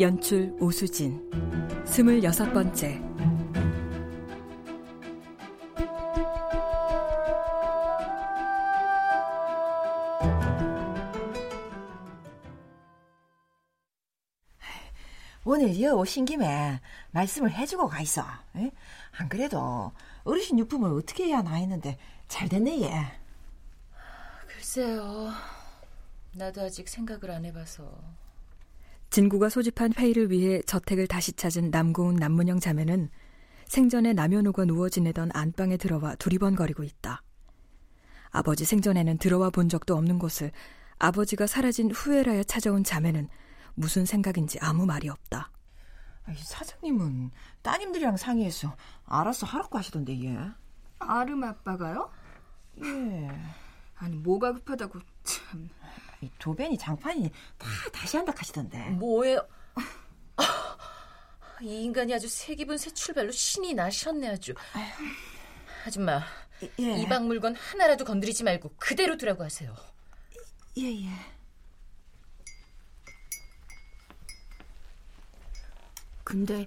연출 오수진 스물여섯 번째 오늘 여 오신 김에 말씀을 해주고 가 있어. 에? 안 그래도 어르신 유품을 어떻게 해야 하나 했는데 잘 됐네 얘. 글쎄요. 나도 아직 생각을 안 해봐서. 진구가 소집한 회의를 위해 저택을 다시 찾은 남고운 남문영 자매는 생전에 남현우가 누워 지내던 안방에 들어와 두리번거리고 있다. 아버지 생전에는 들어와 본 적도 없는 곳을 아버지가 사라진 후에라야 찾아온 자매는 무슨 생각인지 아무 말이 없다. 사장님은 따님들이랑 상의해서 알아서 하라고 하시던데 얘. 아름 아빠가요? 예. 아니 뭐가 급하다고 참. 이 도변이 장판이 다 다시 한다 하시던데. 뭐예요? 아, 이 인간이 아주 새 기분 새 출발로 신이 나셨네 아주. 아줌마, 예. 이방 물건 하나라도 건드리지 말고 그대로 두라고 하세요. 예 예. 근데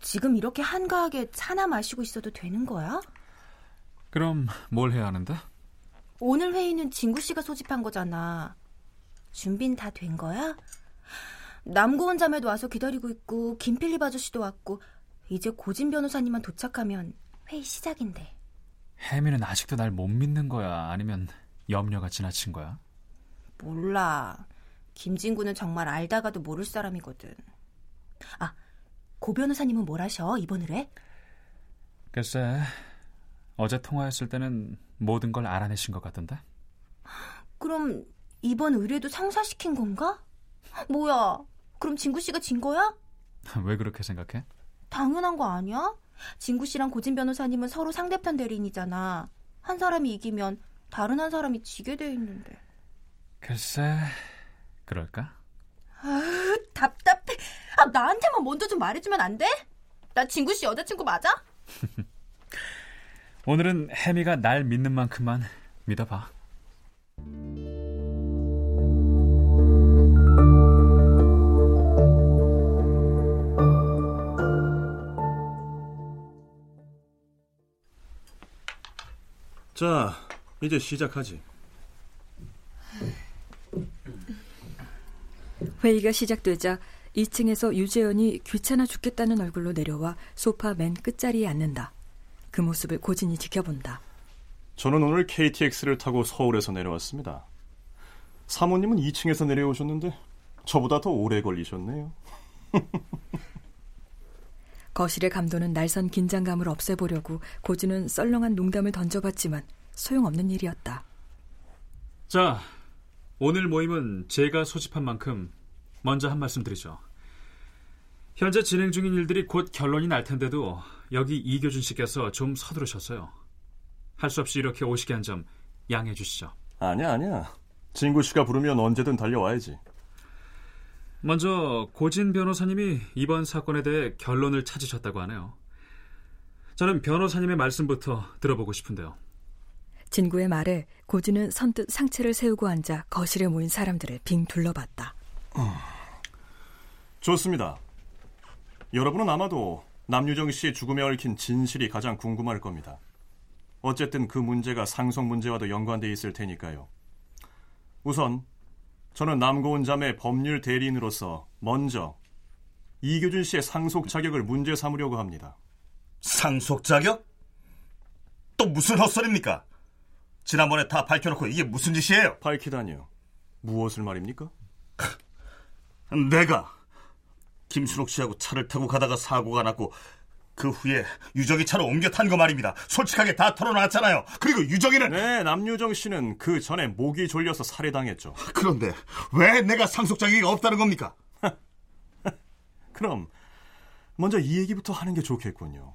지금 이렇게 한가하게 차나 마시고 있어도 되는 거야? 그럼 뭘 해야 하는데? 오늘 회의는 진구 씨가 소집한 거잖아. 준비는 다 된 거야? 남고원 자매도 와서 기다리고 있고 김필립 아저씨도 왔고 이제 고진 변호사님만 도착하면 회의 시작인데. 혜미는 아직도 날 못 믿는 거야? 아니면 염려가 지나친 거야? 몰라. 김진구는 정말 알다가도 모를 사람이거든. 아, 고 변호사님은 뭘 하셔 이번 을에? 글쎄, 어제 통화했을 때는 모든 걸 알아내신 것 같던데? 그럼 이번 의뢰도 상사시킨 건가? 뭐야? 그럼 진구 씨가 진 거야? 왜 그렇게 생각해? 당연한 거 아니야? 진구 씨랑 고진 변호사님은 서로 상대편 대리인이잖아. 한 사람이 이기면 다른 한 사람이 지게 돼 있는데. 글쎄, 그럴까? 아우, 답답해. 아, 나한테만 먼저 좀 말해주면 안 돼? 나 진구 씨 여자친구 맞아? 오늘은 혜미가 날 믿는 만큼만 믿어봐. 자, 이제 시작하지. 회의가 시작되자 2층에서 유재현이 귀찮아 죽겠다는 얼굴로 내려와 소파 맨 끝자리에 앉는다. 그 모습을 고진이 지켜본다. 저는 오늘 KTX를 타고 서울에서 내려왔습니다. 사모님은 2층에서 내려오셨는데 저보다 더 오래 걸리셨네요. 거실의 감도는 날선 긴장감을 없애보려고 고진은 썰렁한 농담을 던져봤지만 소용없는 일이었다. 자, 오늘 모임은 제가 소집한 만큼 먼저 한 말씀 드리죠. 현재 진행 중인 일들이 곧 결론이 날 텐데도 여기 이교준 씨께서 좀 서두르셨어요. 할 수 없이 이렇게 오시게 한 점 양해해 주시죠. 아니야, 아니야. 진구 씨가 부르면 언제든 달려와야지. 먼저 고진 변호사님이 이번 사건에 대해 결론을 찾으셨다고 하네요. 저는 변호사님의 말씀부터 들어보고 싶은데요. 진구의 말에 고진은 선뜻 상체를 세우고 앉아 거실에 모인 사람들을 빙 둘러봤다. 좋습니다. 여러분은 아마도 남유정 씨의 죽음에 얽힌 진실이 가장 궁금할 겁니다. 어쨌든 그 문제가 상속 문제와도 연관돼 있을 테니까요. 우선 저는 남고은 자매 법률 대리인으로서 먼저 이교준 씨의 상속 자격을 문제 삼으려고 합니다. 상속 자격? 또 무슨 헛소리입니까? 지난번에 다 밝혀놓고 이게 무슨 짓이에요? 밝히다니요. 무엇을 말입니까? 내가 김순옥 씨하고 차를 타고 가다가 사고가 났고 그 후에 유정이 차로 옮겨 탄 거 말입니다. 솔직하게 다 털어놨잖아요. 그리고 유정이는 네, 남유정 씨는 그 전에 목이 졸려서 살해당했죠. 그런데 왜 내가 상속 자격이 없다는 겁니까? 그럼 먼저 이 얘기부터 하는 게 좋겠군요.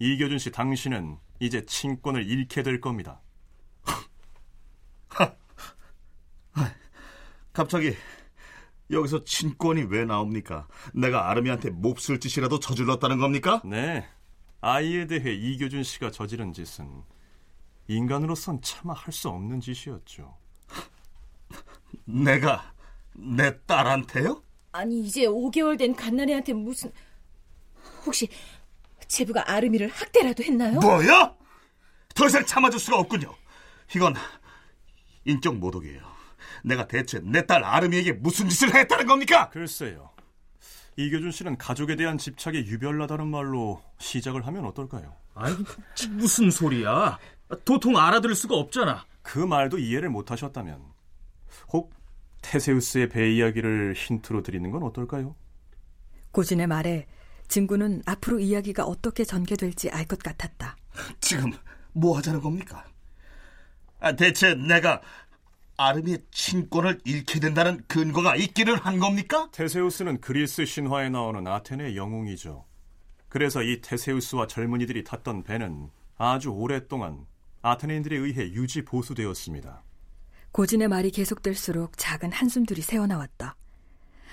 이교준 씨 당신은 이제 친권을 잃게 될 겁니다. 갑자기 여기서 친권이 왜 나옵니까? 내가 아름이한테 몹쓸 짓이라도 저질렀다는 겁니까? 네. 아이에 대해 이교준 씨가 저지른 짓은 인간으로선 차마 할 수 없는 짓이었죠. 내가 내 딸한테요? 아니 이제 5개월 된 갓난애한테 무슨 혹시 제부가 아름이를 학대라도 했나요? 뭐야? 더 이상 참아줄 수가 없군요. 이건 인격 모독이에요. 내가 대체 내 딸 아름이에게 무슨 짓을 했다는 겁니까? 글쎄요. 이교준 씨는 가족에 대한 집착이 유별나다는 말로 시작을 하면 어떨까요? 아이, 무슨 소리야? 도통 알아들을 수가 없잖아. 그 말도 이해를 못하셨다면 혹 테세우스의 배 이야기를 힌트로 드리는 건 어떨까요? 고진의 말에 진구는 앞으로 이야기가 어떻게 전개될지 알 것 같았다. 지금 뭐 하자는 겁니까? 아, 대체 내가 아름이의 친권을 잃게 된다는 근거가 있기는 한 겁니까? 테세우스는 그리스 신화에 나오는 아테네의 영웅이죠. 그래서 이 테세우스와 젊은이들이 탔던 배는 아주 오랫동안 아테네인들에 의해 유지 보수되었습니다. 고진의 말이 계속될수록 작은 한숨들이 새어나왔다.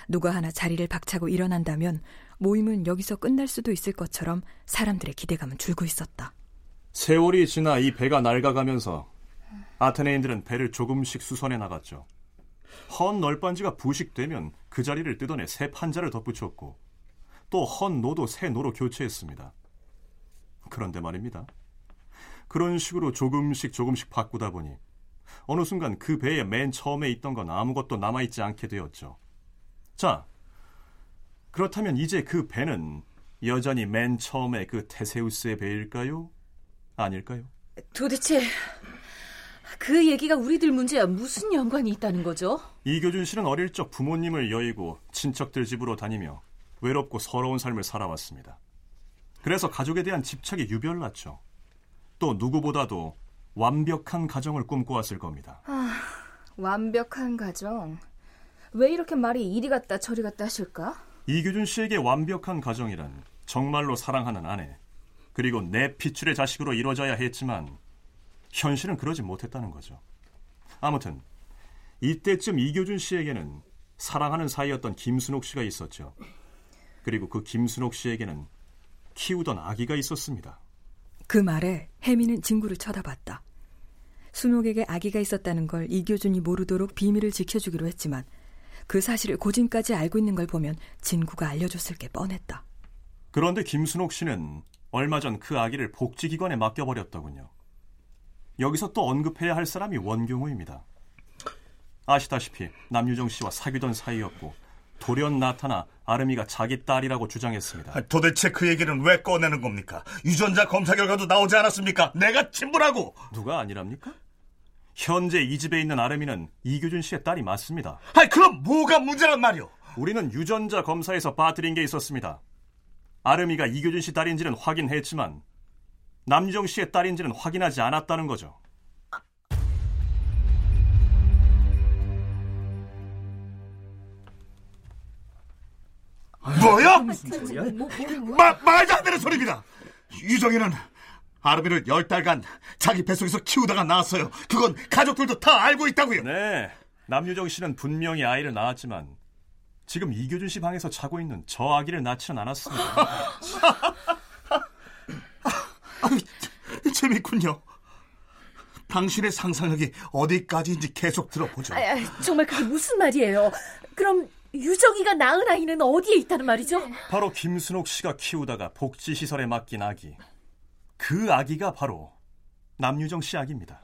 누가 하나 자리를 박차고 일어난다면 모임은 여기서 끝날 수도 있을 것처럼 사람들의 기대감은 줄고 있었다. 세월이 지나 이 배가 낡아가면서 아테네인들은 배를 조금씩 수선해 나갔죠. 헌 널빤지가 부식되면 그 자리를 뜯어내 새 판자를 덧붙였고 또 헌 노도 새 노로 교체했습니다. 그런데 말입니다. 그런 식으로 조금씩 조금씩 바꾸다 보니 어느 순간 그 배의 맨 처음에 있던 건 아무것도 남아있지 않게 되었죠. 자, 그렇다면 이제 그 배는 여전히 맨 처음에 그 테세우스의 배일까요? 아닐까요? 도대체 그 얘기가 우리들 문제와 무슨 연관이 있다는 거죠? 이교준 씨는 어릴 적 부모님을 여의고 친척들 집으로 다니며 외롭고 서러운 삶을 살아왔습니다. 그래서 가족에 대한 집착이 유별났죠. 또 누구보다도 완벽한 가정을 꿈꿔왔을 겁니다. 아, 완벽한 가정. 왜 이렇게 말이 이리 갔다 저리 갔다 하실까? 이규준 씨에게 완벽한 가정이란 정말로 사랑하는 아내, 그리고 내 피출의 자식으로 이루어져야 했지만 현실은 그러지 못했다는 거죠. 아무튼 이때쯤 이교준 씨에게는 사랑하는 사이였던 김순옥 씨가 있었죠. 그리고 그 김순옥 씨에게는 키우던 아기가 있었습니다. 그 말에 혜미는 진구를 쳐다봤다. 순옥에게 아기가 있었다는 걸 이교준이 모르도록 비밀을 지켜주기로 했지만 그 사실을 고진까지 알고 있는 걸 보면 진구가 알려줬을 게 뻔했다. 그런데 김순옥 씨는 얼마 전 그 아기를 복지기관에 맡겨버렸더군요. 여기서 또 언급해야 할 사람이 원경우입니다. 아시다시피 남유정 씨와 사귀던 사이였고 돌연 나타나 아름이가 자기 딸이라고 주장했습니다. 아, 도대체 그 얘기는 왜 꺼내는 겁니까? 유전자 검사 결과도 나오지 않았습니까? 내가 친부라고! 누가 아니랍니까? 현재 이 집에 있는 아름이는 이규준 씨의 딸이 맞습니다. 아니 그럼 뭐가 문제란 말이오? 우리는 유전자 검사에서 빠뜨린 게 있었습니다. 아름이가 이규준 씨 딸인지는 확인했지만 남유정 씨의 딸인지는 확인하지 않았다는 거죠. 뭐야? 소리야? 마, 말도 안 되는 소리입니다. 유정이는 아르비를 열 달간 자기 뱃속에서 키우다가 낳았어요. 그건 가족들도 다 알고 있다고요. 네, 남유정 씨는 분명히 아이를 낳았지만 지금 이교준 씨 방에서 자고 있는 저 아기를 낳지는 않았습니다. 아, 재밌군요. 당신의 상상력이 어디까지인지 계속 들어보죠. 아, 아, 정말 그게 무슨 말이에요? 그럼 유정이가 낳은 아이는 어디에 있다는 말이죠? 바로 김순옥 씨가 키우다가 복지시설에 맡긴 아기. 그 아기가 바로 남유정 씨 아기입니다.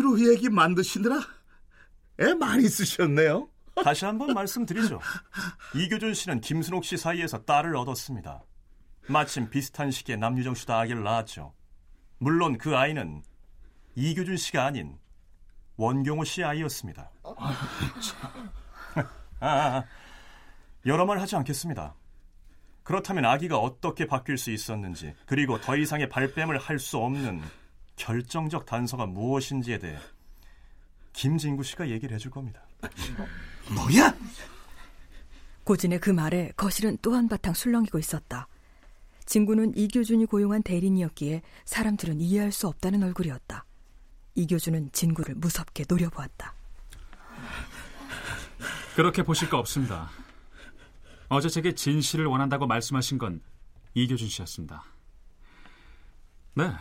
우리 애기 만드시느라 애 많이 쓰셨네요. 다시 한번 말씀드리죠. 이교준 씨는 김순옥 씨 사이에서 딸을 얻었습니다. 마침 비슷한 시기에 남유정 씨도 아기를 낳았죠. 물론 그 아이는 이교준 씨가 아닌 원경호 씨 아이였습니다. 아, 아, 여러 말 하지 않겠습니다. 그렇다면 아기가 어떻게 바뀔 수 있었는지, 그리고 더 이상의 발뺌을 할 수 없는 결정적 단서가 무엇인지에 대해 김진구 씨가 얘기를 해줄 겁니다. 뭐야? 고진의 그 말에 거실은 또 한바탕 술렁이고 있었다. 진구는 이교준이 고용한 대리인이었기에 사람들은 이해할 수 없다는 얼굴이었다. 이교준은 진구를 무섭게 노려보았다. 그렇게 보실 거 없습니다. 어제 제게 진실을 원한다고 말씀하신 건 이교준 씨였습니다. 네.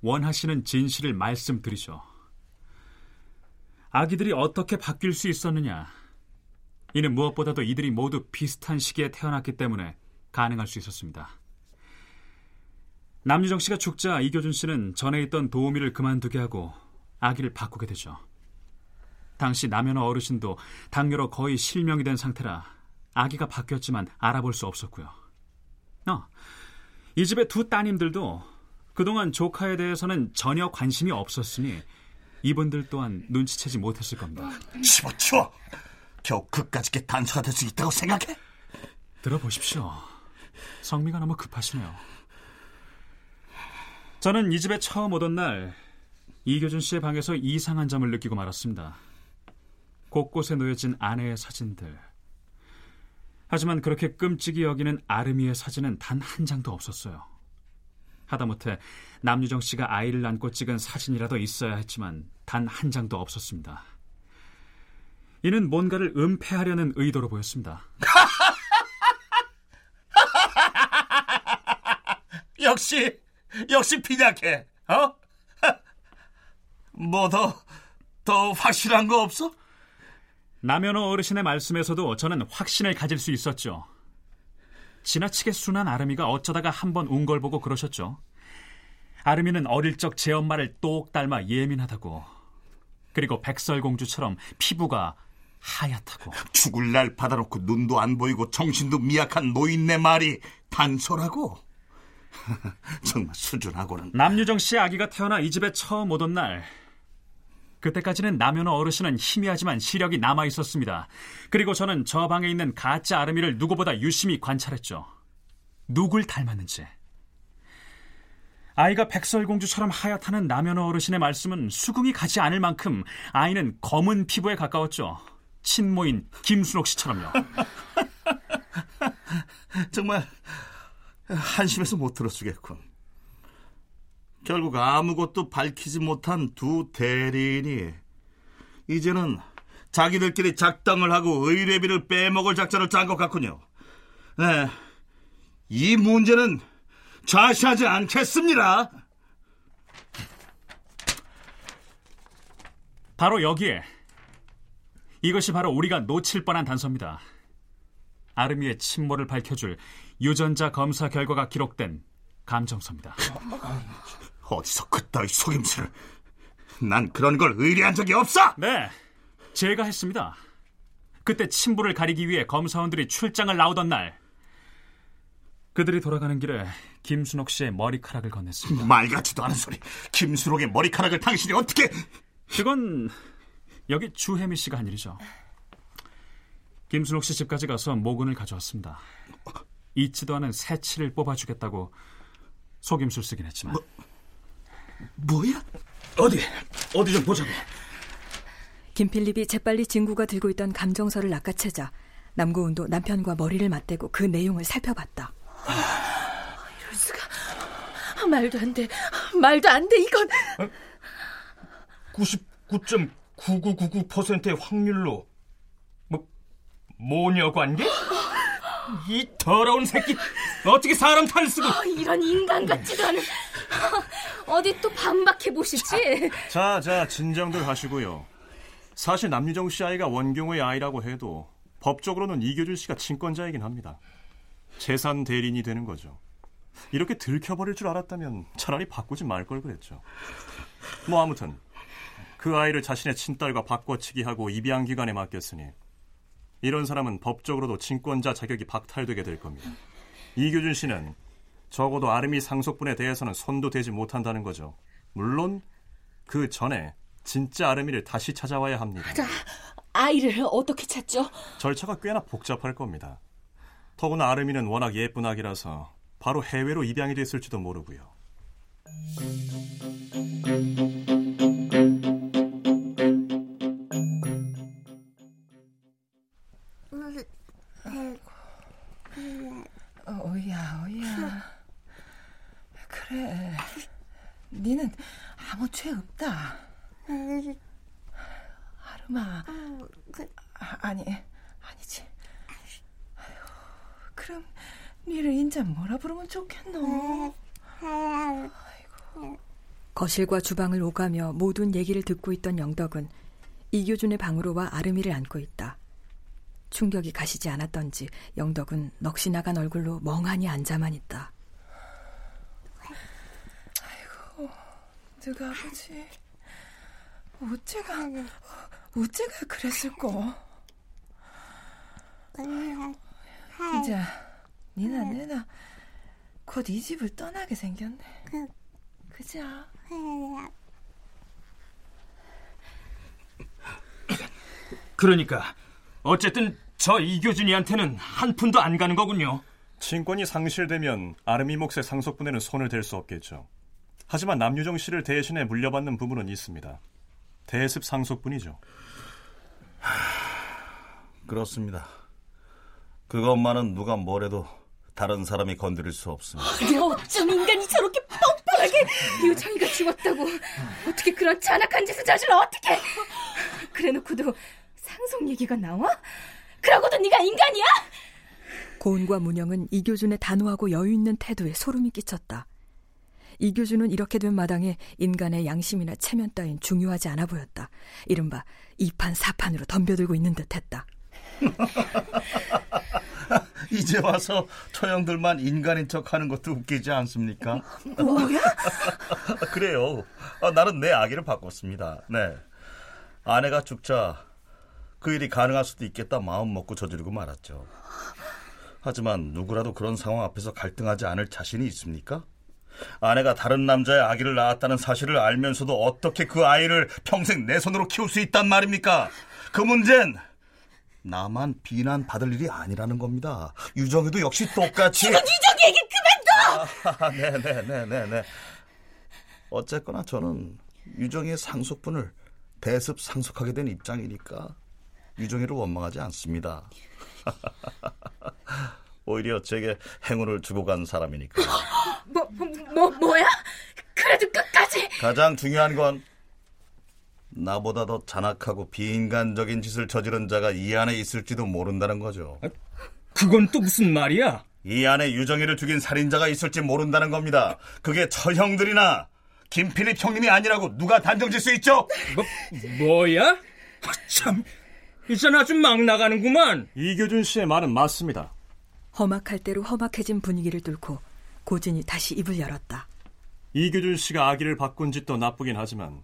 원하시는 진실을 말씀드리죠. 아기들이 어떻게 바뀔 수 있었느냐. 이는 무엇보다도 이들이 모두 비슷한 시기에 태어났기 때문에 가능할 수 있었습니다. 남유정 씨가 죽자 이교준 씨는 전에 있던 도우미를 그만두게 하고 아기를 바꾸게 되죠. 당시 남연어 어르신도 당뇨로 거의 실명이 된 상태라 아기가 바뀌었지만 알아볼 수 없었고요. 어, 이 집의 두 따님들도 그동안 조카에 대해서는 전혀 관심이 없었으니 이분들 또한 눈치채지 못했을 겁니다. 집어치워! 겨우 그까짓 게 단서가 될 수 있다고 생각해? 들어보십시오. 성미가 너무 급하시네요. 저는 이 집에 처음 오던 날 이교준 씨의 방에서 이상한 점을 느끼고 말았습니다. 곳곳에 놓여진 아내의 사진들. 하지만 그렇게 끔찍이 여기는 아름이의 사진은 단 한 장도 없었어요. 하다못해 남유정 씨가 아이를 안고 찍은 사진이라도 있어야 했지만 단 한 장도 없었습니다. 이는 뭔가를 은폐하려는 의도로 보였습니다. 역시, 역시 빈약해, 어? 뭐 더, 더 확실한 거 없어? 남현호 어르신의 말씀에서도 저는 확신을 가질 수 있었죠. 지나치게 순한 아름이가 어쩌다가 한 번 운 걸 보고 그러셨죠. 아름이는 어릴 적 제 엄마를 똑 닮아 예민하다고. 그리고 백설공주처럼 피부가 하얗다고. 죽을 날 받아놓고 눈도 안 보이고 정신도 미약한 노인네 말이 단소라고? 정말 수준하고는. 남유정 씨 아기가 태어나 이 집에 처음 오던 날. 그때까지는 남현호 어르신은 희미하지만 시력이 남아 있었습니다. 그리고 저는 저 방에 있는 가짜 아름이를 누구보다 유심히 관찰했죠. 누굴 닮았는지. 아이가 백설공주처럼 하얗다는 남현호 어르신의 말씀은 수긍이 가지 않을 만큼 아이는 검은 피부에 가까웠죠. 친모인 김순옥 씨처럼요. 정말 한심해서 못 들어주겠군. 결국 아무것도 밝히지 못한 두 대리인이 이제는 자기들끼리 작당을 하고 의뢰비를 빼먹을 작전을 짠 것 같군요. 네, 이 문제는 좌시하지 않겠습니다. 바로 여기에 이것이 바로 우리가 놓칠 뻔한 단서입니다. 아르미의 침몰을 밝혀줄 유전자 검사 결과가 기록된 감정서입니다. 어디서 그따위 속임수를? 난 그런 걸 의뢰한 적이 없어! 네, 제가 했습니다. 그때 친부를 가리기 위해 검사원들이 출장을 나오던 날 그들이 돌아가는 길에 김순옥 씨의 머리카락을 건넸습니다. 말 같지도 않은 소리. 김순옥의 머리카락을 당신이 어떻게... 그건 여기 주혜미 씨가 한 일이죠. 김순옥 씨 집까지 가서 모근을 가져왔습니다. 잊지도 않은 새치를 뽑아주겠다고 속임수를 쓰긴 했지만. 뭐, 뭐야? 어디? 어디 좀 보자고. 김필립이 재빨리 진구가 들고 있던 감정서를 낚아채자 남고운도 남편과 머리를 맞대고 그 내용을 살펴봤다. 이럴 수가. 말도 안 돼. 말도 안 돼, 이건. 99.9999%의 확률로 뭐 모녀 관계? 이 더러운 새끼 어떻게 사람 탈을 쓰고 어, 이런 인간 같지도 않은 어디 또 반박해 보시지 자, 자, 진정들 하시고요. 사실 남유정 씨 아이가 원경호의 아이라고 해도 법적으로는 이교준 씨가 친권자이긴 합니다. 재산 대리인이 되는 거죠. 이렇게 들켜버릴 줄 알았다면 차라리 바꾸지 말 걸 그랬죠. 뭐 아무튼 그 아이를 자신의 친딸과 바꿔치기 하고 입양 기관에 맡겼으니 이런 사람은 법적으로도 친권자 자격이 박탈되게 될 겁니다. 이교준 씨는 적어도 아름이 상속분에 대해서는 손도 대지 못한다는 거죠. 물론 그 전에 진짜 아름이를 다시 찾아와야 합니다. 자, 아이를 어떻게 찾죠? 절차가 꽤나 복잡할 겁니다. 더구나 아름이는 워낙 예쁜 아기라서 바로 해외로 입양이 됐을지도 모르고요. 어야 어야 그래. 니는 아무 죄 없다. 아름아. 아, 아니 아니지. 아휴, 그럼 니를 인자 뭐라 부르면 좋겠노? 거실과 주방을 오가며 모든 얘기를 듣고 있던 영덕은 이교준의 방으로 와 아름이를 안고 있다. 충격이 가시지 않았던지 영덕은 넋이 나간 얼굴로 멍하니 앉아만 있다. 너가 아버지? 어째가 어째가 그랬을꼬 이제 니나 내나 곧 이 집을 떠나게 생겼네. 그자 그러니까 어쨌든 저 이교준이한테는 한 푼도 안 가는 거군요. 친권이 상실되면 아름이 몫의 상속분에는 손을 댈 수 없겠죠. 하지만 남유정 씨를 대신해 물려받는 부분은 있습니다. 대습 상속분이죠. 그렇습니다. 그것만은 누가 뭐래도 다른 사람이 건드릴 수 없습니다. 근데 어쩜 인간이 저렇게 뻔뻔하게 유정이가 죽었다고 어떻게 그런 잔악한 짓을 저질러 어떻게 그래놓고도 상속 얘기가 나와? 그러고도 네가 인간이야? 고은과 문영은 이교준의 단호하고 여유 있는 태도에 소름이 끼쳤다. 이교준은 이렇게 된 마당에 인간의 양심이나 체면 따윈 중요하지 않아 보였다. 이른바 이판사판으로 덤벼들고 있는 듯했다. 이제 와서 처형들만 인간인 척하는 것도 웃기지 않습니까? 뭐야? 그래요. 아, 나는 내 아기를 바꿨습니다. 네. 아내가 죽자 그 일이 가능할 수도 있겠다 마음 먹고 저지르고 말았죠. 하지만 누구라도 그런 상황 앞에서 갈등하지 않을 자신이 있습니까? 아내가 다른 남자의 아기를 낳았다는 사실을 알면서도 어떻게 그 아이를 평생 내 손으로 키울 수 있단 말입니까? 그 문제는 나만 비난받을 일이 아니라는 겁니다. 유정이도 역시 똑같이. 지금 유정이 얘기 그만둬! 아, 네네네네네. 어쨌거나 저는 유정이의 상속분을 대습 상속하게 된 입장이니까 유정이를 원망하지 않습니다. 오히려 제게 행운을 주고 간 사람이니까. 뭐, 뭐, 뭐야? 그래도 끝까지! 가장 중요한 건 나보다 더 잔악하고 비인간적인 짓을 저지른 자가 이 안에 있을지도 모른다는 거죠. 그건 또 무슨 말이야? 이 안에 유정이를 죽인 살인자가 있을지 모른다는 겁니다. 그게 처형들이나 김필립 형님이 아니라고 누가 단정질 수 있죠? 뭐, 뭐야? 아, 참, 이젠 아주 막 나가는구만. 이교준 씨의 말은 맞습니다. 험악할 대로 험악해진 분위기를 뚫고 고진이 다시 입을 열었다. 이교준 씨가 아기를 바꾼 짓도 나쁘긴 하지만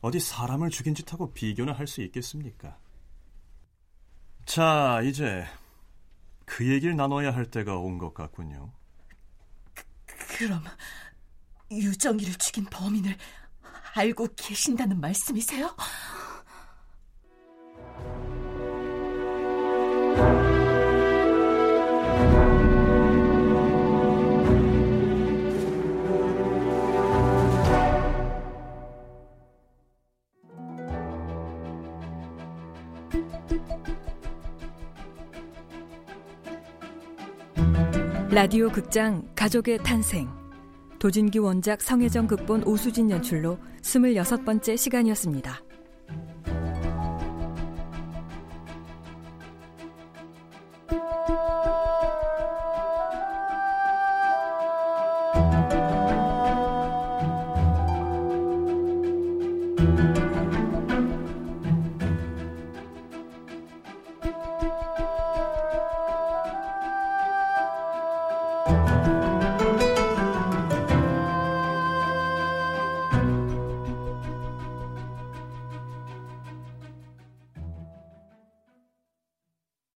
어디 사람을 죽인 짓하고 비교는 할 수 있겠습니까? 자, 이제 그 얘기를 나눠야 할 때가 온 것 같군요. 그럼 유정이를 죽인 범인을 알고 계신다는 말씀이세요? 라디오 극장 가족의 탄생 도진기 원작 성혜정 극본 오수진 연출로 26번째 시간이었습니다.